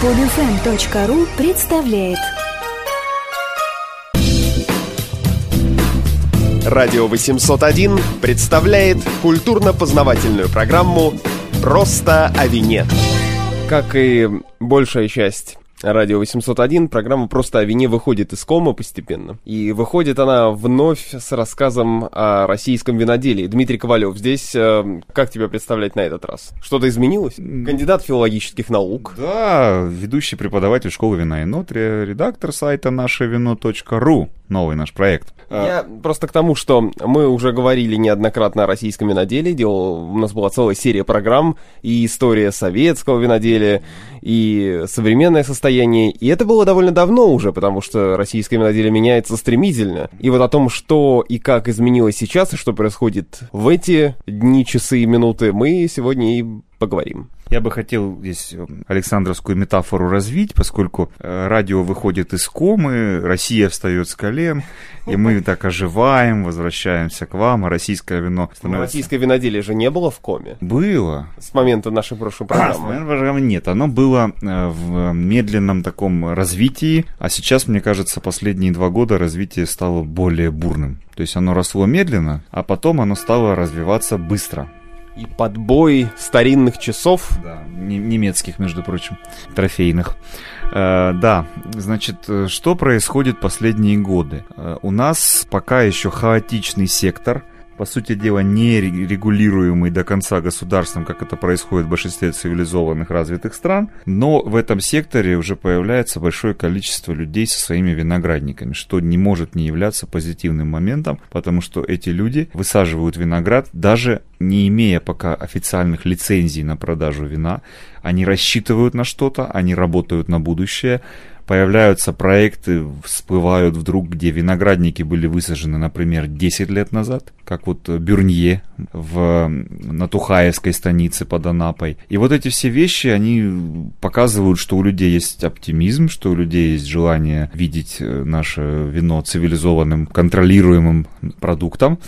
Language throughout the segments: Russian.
Подфм.ру представляет Радио 801 представляет культурно-познавательную программу «Просто о вине». Как и большая часть Радио 801, программа «Просто о вине» выходит из кома постепенно. И выходит она вновь с рассказом о российском виноделии. Дмитрий Ковалев, здесь э, как тебя представлять на этот раз? Что-то изменилось? Кандидат филологических наук. Да, ведущий преподаватель школы вина и нутри, редактор сайта нашевино.ру, новый наш проект. Я просто к тому, что мы уже говорили неоднократно о российском виноделии, делал, у нас была целая серия программ, и история советского виноделия, и современное состояние, и это было довольно давно уже, потому что российское виноделие меняется стремительно. И вот о том, что и как изменилось сейчас, и что происходит в эти дни, часы и минуты, мы сегодня и поговорим. Я бы хотел здесь э, Александровскую метафору развить, поскольку э, радио выходит из комы, Россия встает с колен, и мы так оживаем, возвращаемся к вам, а российское вино Но становится... российское виноделие же не было в коме Было. с момента нашей прошлой программы. Наверное, программы нет. Оно было э, в медленном таком развитии, а сейчас, мне кажется, последние два года развитие стало более бурным. То есть оно росло медленно, а потом оно стало развиваться быстро. И подбой старинных часов. Да, не- немецких, между прочим, трофейных. Э, да, значит, э, что происходит последние годы? Э, у нас пока еще хаотичный сектор, по сути дела, не ре- регулируемый до конца государством, как это происходит в большинстве цивилизованных развитых стран, но в этом секторе уже появляется большое количество людей со своими виноградниками, что не может не являться позитивным моментом, потому что эти люди высаживают виноград, даже не имея пока официальных лицензий на продажу вина, они рассчитывают на что-то, они работают на будущее, появляются проекты, всплывают вдруг, где виноградники были высажены, например, 10 лет назад, как вот э, Бюрнье в, на Тухаевской станице под Анапой. И вот эти все вещи, они показывают, что у людей есть оптимизм, что у людей есть желание видеть э, наше вино цивилизованным, контролируемым продуктом.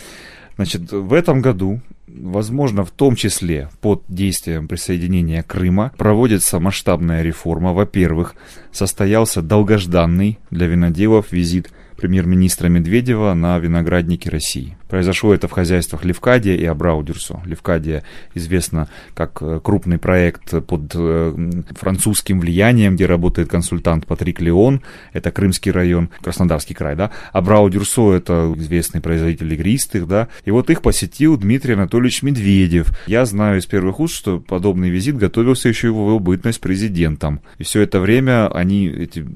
Значит, в этом году, возможно, в том числе под действием присоединения Крыма, проводится масштабная реформа. Во-первых, состоялся долгожданный для виноделов визит премьер-министра Медведева на виноградники России. Произошло это в хозяйствах Левкадия и Абраудюрсо. Левкадия известна как э, крупный проект под э, французским влиянием, где работает консультант Патрик Леон, это Крымский район, Краснодарский край, да. Абраудюрсо это известный производитель игристых, да. И вот их посетил Дмитрий Анатольевич Медведев. Я знаю из первых уст, что подобный визит готовился еще его бытность президентом. И все это время они эти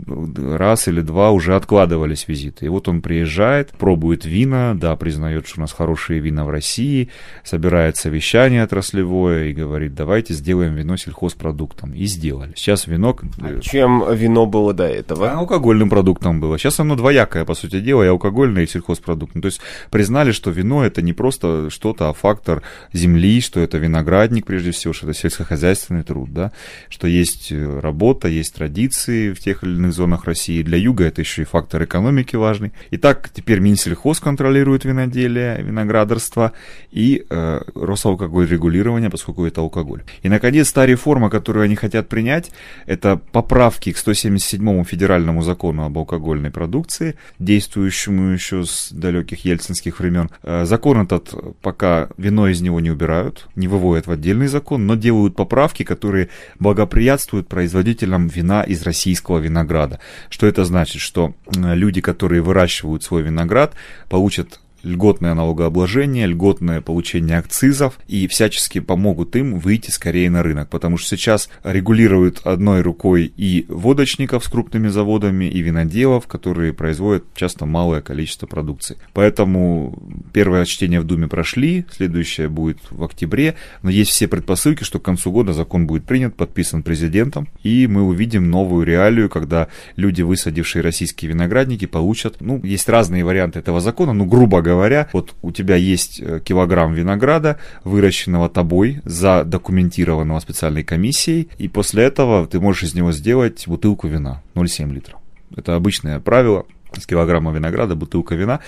раз или два уже откладывались визиты. И вот он приезжает, пробует вина, да, признает, что у нас хорошие вина в России, собирает совещание отраслевое и говорит, давайте сделаем вино сельхозпродуктом. И сделали. Сейчас вино... э, Чем вино было до этого? а алкогольным продуктом было. Сейчас оно двоякое, по сути дела, и алкогольное, и сельхозпродуктное. То есть признали, что вино это не просто что-то, а фактор земли, что это виноградник, прежде всего, что это сельскохозяйственный труд, да, что есть э, работа, есть традиции в тех или иных зонах России. Для юга это еще и фактор экономики важный. Итак, теперь Минсельхоз контролирует виноделие, виноградарство и э, Росалкоголь регулирование, поскольку это алкоголь. И, наконец, та реформа, которую они хотят принять, это поправки к 177 федеральному закону об алкогольной продукции, действующему еще с далеких ельцинских времен. Э, Закон этот пока вино из него не убирают, не выводят в отдельный закон, но делают поправки, которые благоприятствуют производителям вина из российского винограда. Что это значит? Что люди, которые выращивают свой виноград, получат льготное налогообложение, льготное получение акцизов и всячески помогут им выйти скорее на рынок, потому что сейчас регулируют одной рукой и водочников с крупными заводами, и виноделов, которые производят часто малое количество продукции. Поэтому первое чтение в Думе прошли, следующее будет в октябре, но есть все предпосылки, что к концу года закон будет принят, подписан президентом, и мы увидим новую реалию, когда люди, высадившие российские виноградники, получат, ну, есть разные варианты этого закона, ну, грубо говоря, вот у тебя есть э, килограмм винограда, выращенного тобой, задокументированного специальной комиссией, и после этого ты можешь из него сделать бутылку вина 0,7 литров. Это обычное правило. С килограмма винограда, бутылка вина.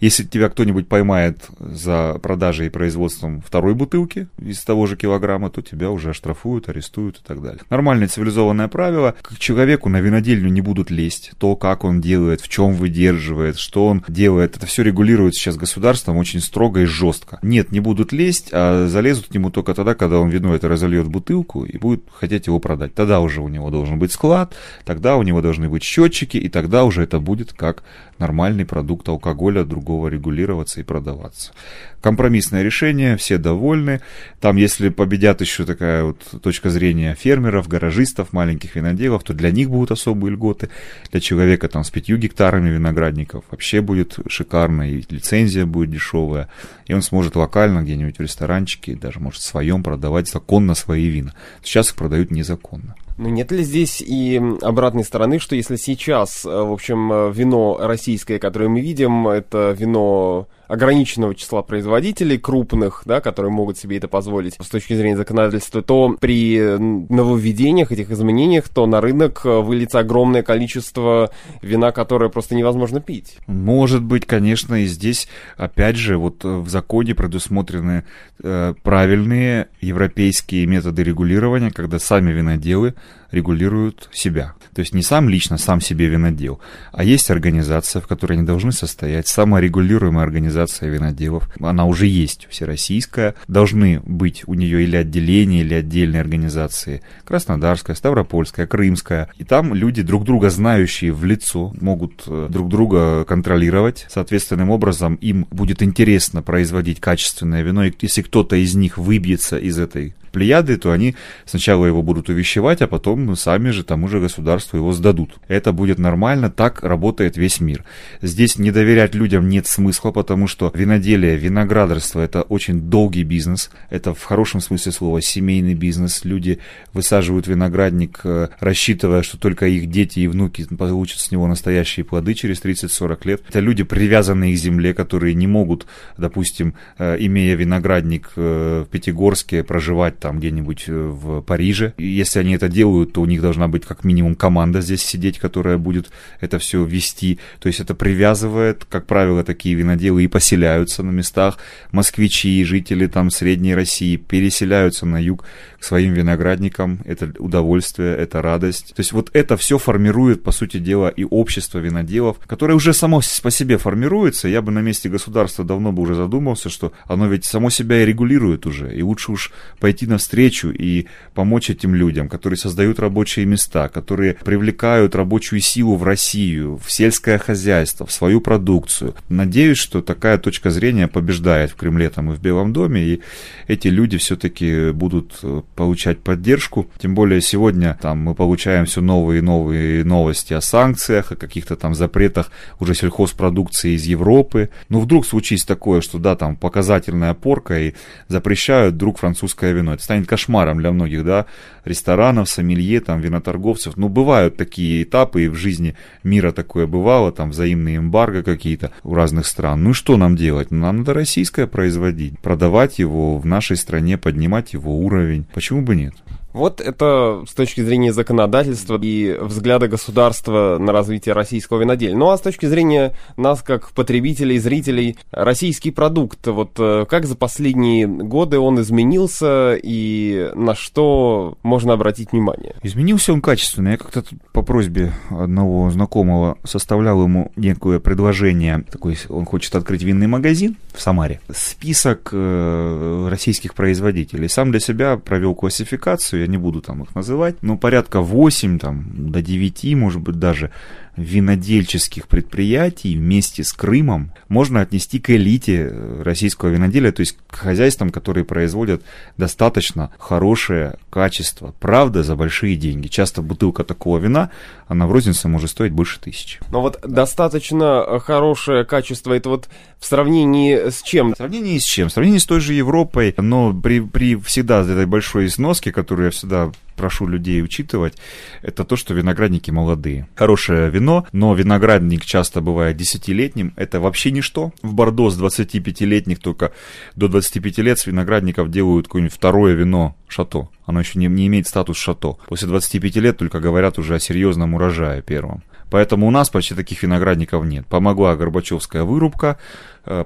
Если тебя кто-нибудь поймает за продажей и производством второй бутылки из того же килограмма, то тебя уже оштрафуют, арестуют и так далее. Нормальное цивилизованное правило, к человеку на винодельню не будут лезть. То, как он делает, в чем выдерживает, что он делает, это все регулирует сейчас государством очень строго и жестко. Нет, не будут лезть, а залезут к нему только тогда, когда он вино это разольет бутылку и будет хотеть его продать. Тогда уже у него должен быть склад, тогда у него должны быть счетчики, и тогда уже это будет как как нормальный продукт алкоголя другого регулироваться и продаваться. Компромиссное решение, все довольны. Там, если победят еще такая вот точка зрения фермеров, гаражистов, маленьких виноделов, то для них будут особые льготы. Для человека там с пятью гектарами виноградников вообще будет шикарно, и лицензия будет дешевая, и он сможет локально где-нибудь в ресторанчике, даже может в своем продавать законно свои вина. Сейчас их продают незаконно. Ну нет ли здесь и обратной стороны, что если сейчас, э, в общем, э, вино российское, которое мы видим, это вино ограниченного числа производителей, крупных, да, которые могут себе это позволить с точки зрения законодательства, то при нововведениях, этих изменениях, то на рынок выльется огромное количество вина, которое просто невозможно пить. Может быть, конечно, и здесь, опять же, вот в законе предусмотрены э, правильные европейские методы регулирования, когда сами виноделы регулируют себя. То есть не сам лично, сам себе винодел, а есть организация, в которой они должны состоять, саморегулируемая организация виноделов. Она уже есть, всероссийская. Должны быть у нее или отделения, или отдельные организации. Краснодарская, Ставропольская, Крымская. И там люди, друг друга знающие в лицо, могут э, друг друга контролировать. Соответственным образом им будет интересно производить качественное вино. И если кто-то из них выбьется из этой плеяды, то они сначала его будут увещевать, а потом сами же тому же государству его сдадут. Это будет нормально, так работает весь мир. Здесь не доверять людям нет смысла, потому что виноделие, виноградарство это очень долгий бизнес, это в хорошем смысле слова семейный бизнес. Люди высаживают виноградник, э, рассчитывая, что только их дети и внуки получат с него настоящие плоды через 30-40 лет. Это люди, привязанные к земле, которые не могут, допустим, э, имея виноградник э, в Пятигорске, проживать там где-нибудь э, в Париже. И если они это делают, то у них должна быть как минимум команда здесь сидеть, которая будет это все вести. То есть это привязывает, как правило, такие виноделы и поселяются на местах. Москвичи, жители там Средней России переселяются на юг к своим виноградникам. Это удовольствие, это радость. То есть вот это все формирует, по сути дела, и общество виноделов, которое уже само по себе формируется. Я бы на месте государства давно бы уже задумался, что оно ведь само себя и регулирует уже. И лучше уж пойти на навстречу и помочь этим людям, которые создают рабочие места, которые привлекают рабочую силу в Россию, в сельское хозяйство, в свою продукцию. Надеюсь, что такая точка зрения побеждает в Кремле там и в Белом доме, и эти люди все-таки будут э, получать поддержку. Тем более сегодня там мы получаем все новые и новые новости о санкциях, о каких-то там запретах уже сельхозпродукции из Европы. Ну, вдруг случится такое, что да, там показательная порка и запрещают вдруг французское вино. Станет кошмаром для многих, да, ресторанов, сомелье, там, виноторговцев. Ну, бывают такие этапы, и в жизни мира такое бывало, там, взаимные эмбарго какие-то у разных стран. Ну, что нам делать? Нам надо российское производить, продавать его в нашей стране, поднимать его уровень. Почему бы нет? Вот это с точки зрения законодательства и взгляда государства на развитие российского виноделия. Ну а с точки зрения нас, как потребителей, зрителей, российский продукт, вот э, как за последние годы он изменился и на что можно обратить внимание? Изменился он качественно. Я как-то по просьбе одного знакомого составлял ему некое предложение. Такой, он хочет открыть винный магазин в Самаре. Список э, российских производителей. Сам для себя провел классификацию я не буду там их называть, но порядка 8 там, до 9, может быть, даже винодельческих предприятий вместе с Крымом можно отнести к элите э, российского виноделия, то есть к хозяйствам, которые производят достаточно хорошее качество, правда, за большие деньги. Часто бутылка такого вина, она в рознице может стоить больше тысячи. Но вот достаточно хорошее качество, это вот в сравнении с чем? В сравнении с чем? В сравнении с той же Европой, но при, при всегда этой большой сноске, которую я всегда прошу людей учитывать, это то, что виноградники молодые. Хорошее вино, но виноградник часто бывает десятилетним. Это вообще ничто. В Бордо с 25-летних только до 25 лет с виноградников делают какое-нибудь второе вино шато. Оно еще не, не имеет статус шато. После 25 лет только говорят уже о серьезном урожае первом. Поэтому у нас почти таких виноградников нет. Помогла Горбачевская вырубка,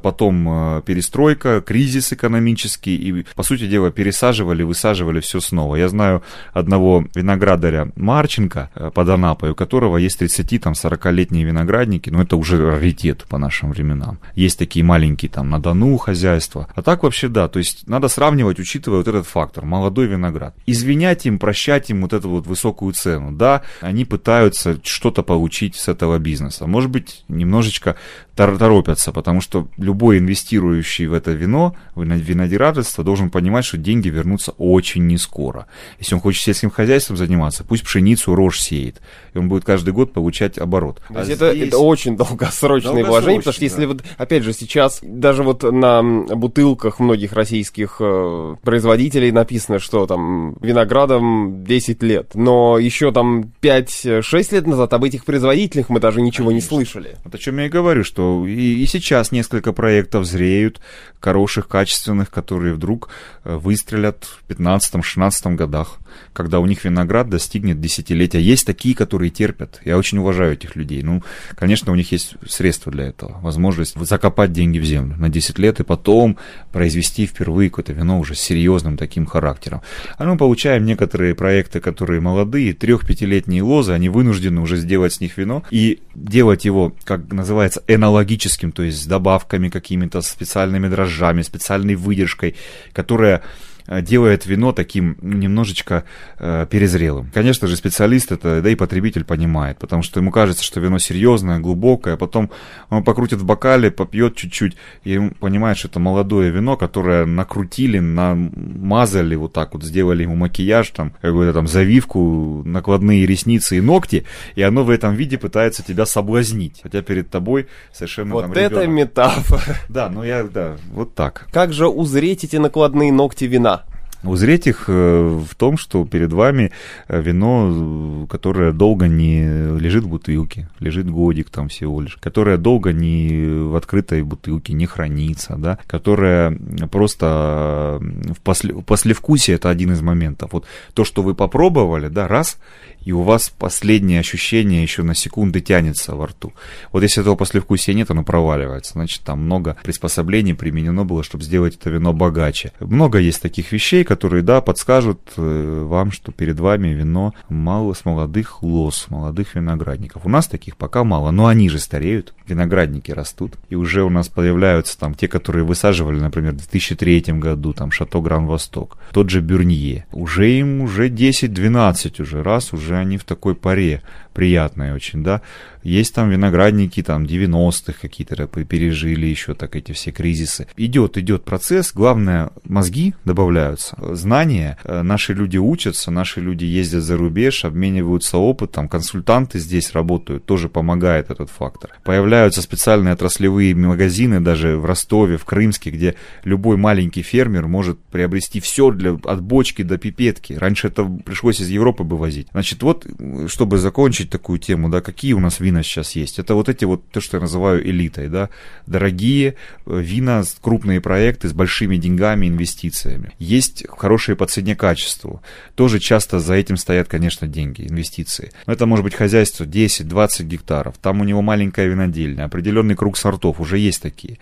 потом э, перестройка, кризис экономический, и, по сути дела, пересаживали, высаживали все снова. Я знаю одного виноградаря Марченко э, под Анапой, у которого есть 30-40-летние виноградники, но это уже раритет по нашим временам. Есть такие маленькие там на Дону хозяйства. А так вообще да, то есть надо сравнивать, учитывая вот этот фактор, молодой виноград. Извинять им, прощать им вот эту вот высокую цену. Да, они пытаются что-то получить с этого бизнеса. Может быть, немножечко торопятся, потому что любой инвестирующий в это вино, в винодирательство, должен понимать, что деньги вернутся очень не скоро. Если он хочет сельским хозяйством заниматься, пусть пшеницу рожь сеет, и он будет каждый год получать оборот. А есть это, это очень долгосрочные вложения, потому что если да. вот, опять же, сейчас даже вот на бутылках многих российских э, производителей написано, что там виноградом 10 лет, но еще там 5-6 лет назад об этих производителях мы даже ничего Конечно. не слышали. Вот о чем я и говорю, что и, и сейчас несколько проектов зреют, хороших, качественных, которые вдруг э, выстрелят в 15-16 годах когда у них виноград достигнет десятилетия. Есть такие, которые терпят. Я очень уважаю этих людей. Ну, конечно, у них есть средства для этого. Возможность закопать деньги в землю на 10 лет и потом произвести впервые какое-то вино уже с серьезным таким характером. А мы получаем некоторые проекты, которые молодые, трех-пятилетние лозы, они вынуждены уже сделать с них вино и делать его, как называется, энологическим, то есть с добавками какими-то, специальными дрожжами, специальной выдержкой, которая делает вино таким немножечко э, перезрелым. Конечно же, специалист это, да и потребитель понимает, потому что ему кажется, что вино серьезное, глубокое, а потом он покрутит в бокале, попьет чуть-чуть, и понимает, что это молодое вино, которое накрутили, намазали вот так вот, сделали ему макияж, там, какую-то там завивку, накладные ресницы и ногти, и оно в этом виде пытается тебя соблазнить, хотя перед тобой совершенно Вот там, это ребенок. метафора. Да, ну я, да, вот так. Как же узреть эти накладные ногти вина? Узреть их э, в том, что перед вами э, вино, которое долго не лежит в бутылке, лежит годик там всего лишь, которое долго не в открытой бутылке не хранится, да, которое просто в после, послевкусие это один из моментов. Вот то, что вы попробовали, да, раз, и у вас последнее ощущение еще на секунды тянется во рту. Вот если этого послевкусия нет, оно проваливается. Значит, там много приспособлений применено было, чтобы сделать это вино богаче. Много есть таких вещей, которые, да, подскажут э, вам, что перед вами вино мало с молодых лоз, молодых виноградников. У нас таких пока мало, но они же стареют, виноградники растут, и уже у нас появляются там те, которые высаживали, например, в 2003 году, там, Шато Гран Восток, тот же Бюрнье. Уже им уже 10-12 уже раз, уже они в такой паре приятной очень, да. Есть там виноградники, там 90-х какие-то пережили еще так эти все кризисы. Идет, идет процесс, главное, мозги добавляются, знания, э, наши люди учатся, наши люди ездят за рубеж, обмениваются опытом, консультанты здесь работают, тоже помогает этот фактор. Появляются специальные отраслевые магазины даже в Ростове, в Крымске, где любой маленький фермер может приобрести все для, от бочки до пипетки. Раньше это пришлось из Европы бы возить. Значит, вот, чтобы закончить такую тему, да, какие у нас вина сейчас есть? Это вот эти вот, то, что я называю элитой, да, дорогие э, вина, крупные проекты с большими деньгами, инвестициями. Есть хорошие по цене качеству. Тоже часто за этим стоят, конечно, деньги, инвестиции. Но это может быть хозяйство 10-20 гектаров. Там у него маленькая винодельня, определенный круг сортов, уже есть такие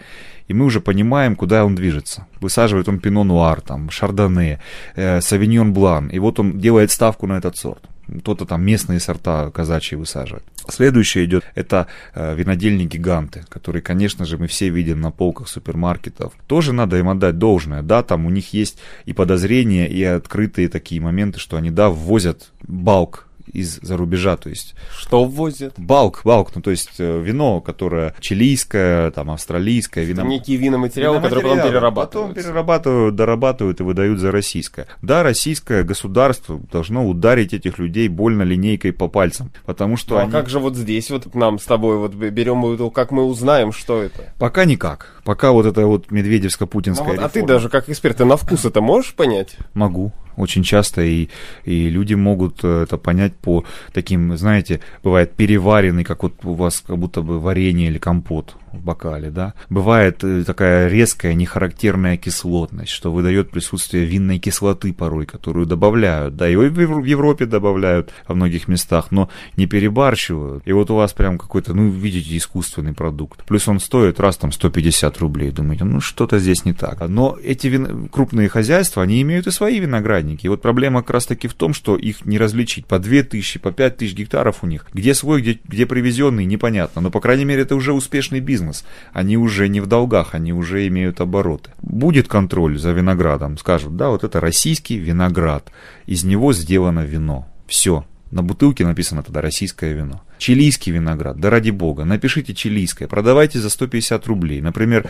и мы уже понимаем, куда он движется. Высаживает он пино нуар, там, шардоне, э, савиньон блан, и вот он делает ставку на этот сорт кто-то там местные сорта казачьи высаживает. Следующее идет, это э, винодельни гиганты, которые, конечно же, мы все видим на полках супермаркетов. Тоже надо им отдать должное, да, там у них есть и подозрения, и открытые такие моменты, что они, да, ввозят балк из-за рубежа, то есть... Что ввозят? Балк, балк, ну то есть э, вино, которое чилийское, там, австралийское, вино... Некие виноматериалы, которые потом перерабатывают. Потом перерабатывают, дорабатывают и выдают за российское. Да, российское государство должно ударить этих людей больно линейкой по пальцам, потому что ну, они... а как же вот здесь вот нам с тобой вот берем, как мы узнаем, что это? Пока никак. Пока вот это вот медведевско-путинская а, вот, а ты даже как эксперт, ты на вкус это можешь понять? Могу Очень часто и, и люди могут э, это понять по таким, знаете, бывает переваренный, как вот у вас как будто бы варенье или компот в бокале, да. Бывает э, такая резкая, нехарактерная кислотность, что выдает присутствие винной кислоты порой, которую добавляют, да, и в Европе добавляют во многих местах, но не перебарщивают. И вот у вас прям какой-то, ну, видите, искусственный продукт. Плюс он стоит раз там 150 рублей, думаете, ну, что-то здесь не так. Но эти вин... крупные хозяйства, они имеют и свои виноградники. И вот проблема как раз таки в том, что их не различить. По 2000, по 5000 гектаров у них. Где свой, где, где привезенный, непонятно. Но, по крайней мере, это уже успешный бизнес бизнес. Они уже не в долгах, они уже имеют обороты. Будет контроль за виноградом, скажут, да, вот это российский виноград, из него сделано вино. Все, на бутылке написано тогда российское вино. Чилийский виноград, да ради бога, напишите чилийское, продавайте за 150 рублей. Например,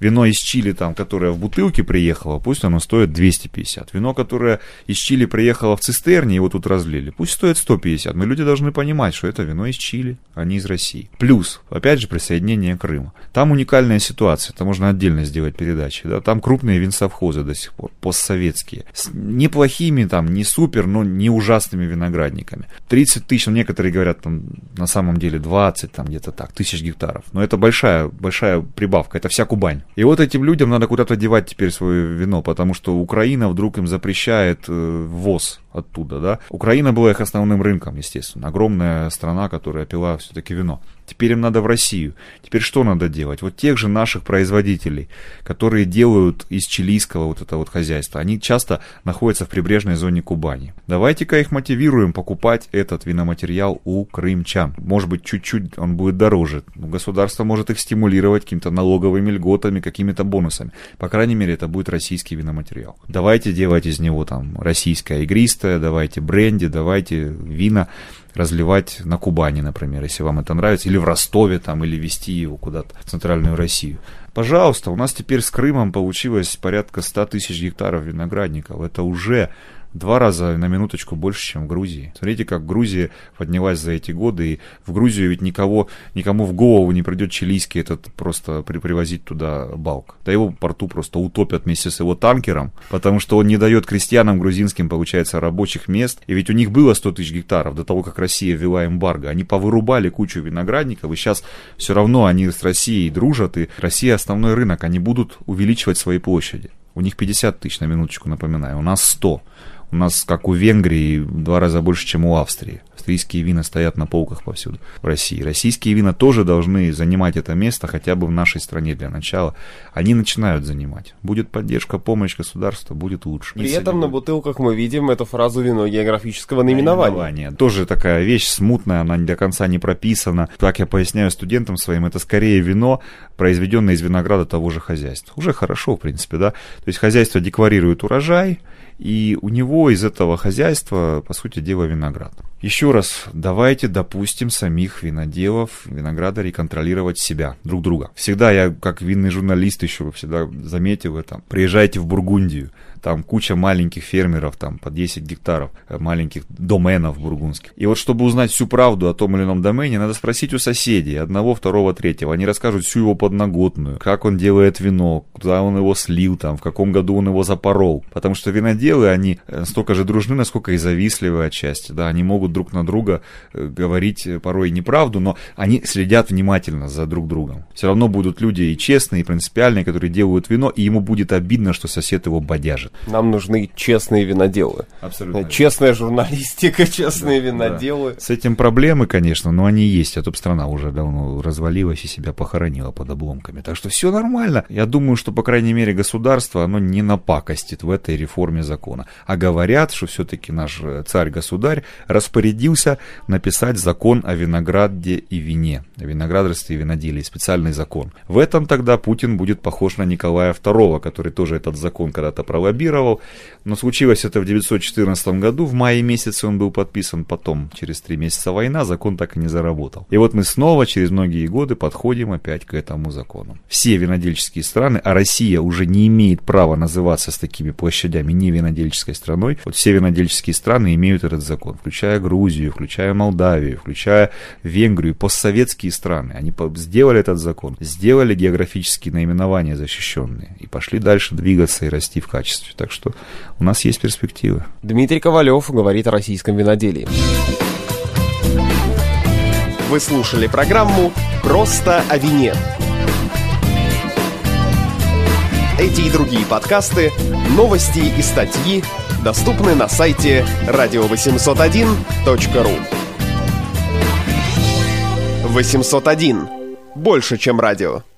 вино из Чили, там, которое в бутылке приехало, пусть оно стоит 250. Вино, которое из Чили приехало в цистерне, его тут разлили, пусть стоит 150. Мы люди должны понимать, что это вино из Чили, а не из России. Плюс, опять же, присоединение Крыма. Там уникальная ситуация, это можно отдельно сделать передачи. Да? Там крупные винсовхозы до сих пор, постсоветские. С неплохими, там, не супер, но не ужасными виноградниками. 30 тысяч, ну, некоторые говорят, там, на самом деле 20, там где-то так, тысяч гектаров. Но это большая, большая прибавка, это вся Кубань. И вот этим людям надо куда-то девать теперь свое вино, потому что Украина вдруг им запрещает э, ввоз оттуда, да. Украина была их основным рынком, естественно. Огромная страна, которая пила все-таки вино. Теперь им надо в Россию. Теперь что надо делать? Вот тех же наших производителей, которые делают из чилийского вот это вот хозяйства, они часто находятся в прибрежной зоне Кубани. Давайте-ка их мотивируем покупать этот виноматериал у крымчан. Может быть, чуть-чуть он будет дороже. Государство может их стимулировать какими-то налоговыми льготами, какими-то бонусами. По крайней мере, это будет российский виноматериал. Давайте делать из него там российское игристое, чистое, давайте бренди, давайте вина разливать на Кубани, например, если вам это нравится, или в Ростове там, или вести его куда-то в центральную Россию. Пожалуйста, у нас теперь с Крымом получилось порядка 100 тысяч гектаров виноградников. Это уже два раза на минуточку больше, чем в Грузии. Смотрите, как Грузия поднялась за эти годы, и в Грузию ведь никого, никому в голову не придет чилийский этот просто при, привозить туда балк. Да его порту просто утопят вместе с его танкером, потому что он не дает крестьянам грузинским, получается, рабочих мест. И ведь у них было 100 тысяч гектаров до того, как Россия ввела эмбарго. Они повырубали кучу виноградников, и сейчас все равно они с Россией дружат, и Россия основной рынок, они будут увеличивать свои площади. У них 50 тысяч, на минуточку напоминаю, у нас 100. У нас, как у Венгрии, в два раза больше, чем у Австрии. Австрийские вина стоят на полках повсюду в России. Российские вина тоже должны занимать это место хотя бы в нашей стране для начала. Они начинают занимать. Будет поддержка, помощь государства, будет лучше. При этом на бутылках мы видим эту фразу вино географического наименования. наименования. Тоже такая вещь смутная, она до конца не прописана. Как я поясняю студентам своим, это скорее вино, произведенное из винограда того же хозяйства. Уже хорошо, в принципе, да. То есть хозяйство декларирует урожай, и у него из этого хозяйства, по сути дела, виноград. Еще раз, давайте допустим самих виноделов, виноградарей контролировать себя, друг друга. Всегда я, как винный журналист еще всегда заметил это. Приезжайте в Бургундию, там куча маленьких фермеров, там по 10 гектаров, э, маленьких доменов бургундских. И вот чтобы узнать всю правду о том или ином домене, надо спросить у соседей, одного, второго, третьего. Они расскажут всю его подноготную, как он делает вино, куда он его слил, там, в каком году он его запорол. Потому что виноделы, они э, столько же дружны, насколько и завистливы отчасти, да, они могут друг на друга э, говорить порой неправду, но они следят внимательно за друг другом. Все равно будут люди и честные, и принципиальные, которые делают вино, и ему будет обидно, что сосед его бодяжит. Нам нужны честные виноделы. Абсолютно. Честная журналистика, честные да, виноделы. Да. С этим проблемы, конечно, но они есть, а то страна уже давно развалилась и себя похоронила под обломками. Так что все нормально. Я думаю, что, по крайней мере, государство, оно не напакостит в этой реформе закона. А говорят, что все-таки наш э, царь-государь распорядился написать закон о винограде и вине, о виноградарстве и виноделии, специальный закон. В этом тогда Путин будет похож на Николая II, который тоже этот закон когда-то пролоббировал лоббировал, но случилось это в 1914 году, в мае месяце он был подписан, потом, через три месяца война, закон так и не заработал. И вот мы снова через многие годы подходим опять к этому закону. Все винодельческие страны, а Россия уже не имеет права называться с такими площадями не винодельческой страной, вот все винодельческие страны имеют этот закон, включая Грузию, включая Молдавию, включая Венгрию, постсоветские страны. Они сделали этот закон, сделали географические наименования защищенные и пошли дальше двигаться и расти в качестве. Так что у нас есть перспективы. Дмитрий Ковалев говорит о российском виноделии. Вы слушали программу «Просто о вине». Эти и другие подкасты, новости и статьи доступны на сайте radio801.ru 801. Больше, чем радио.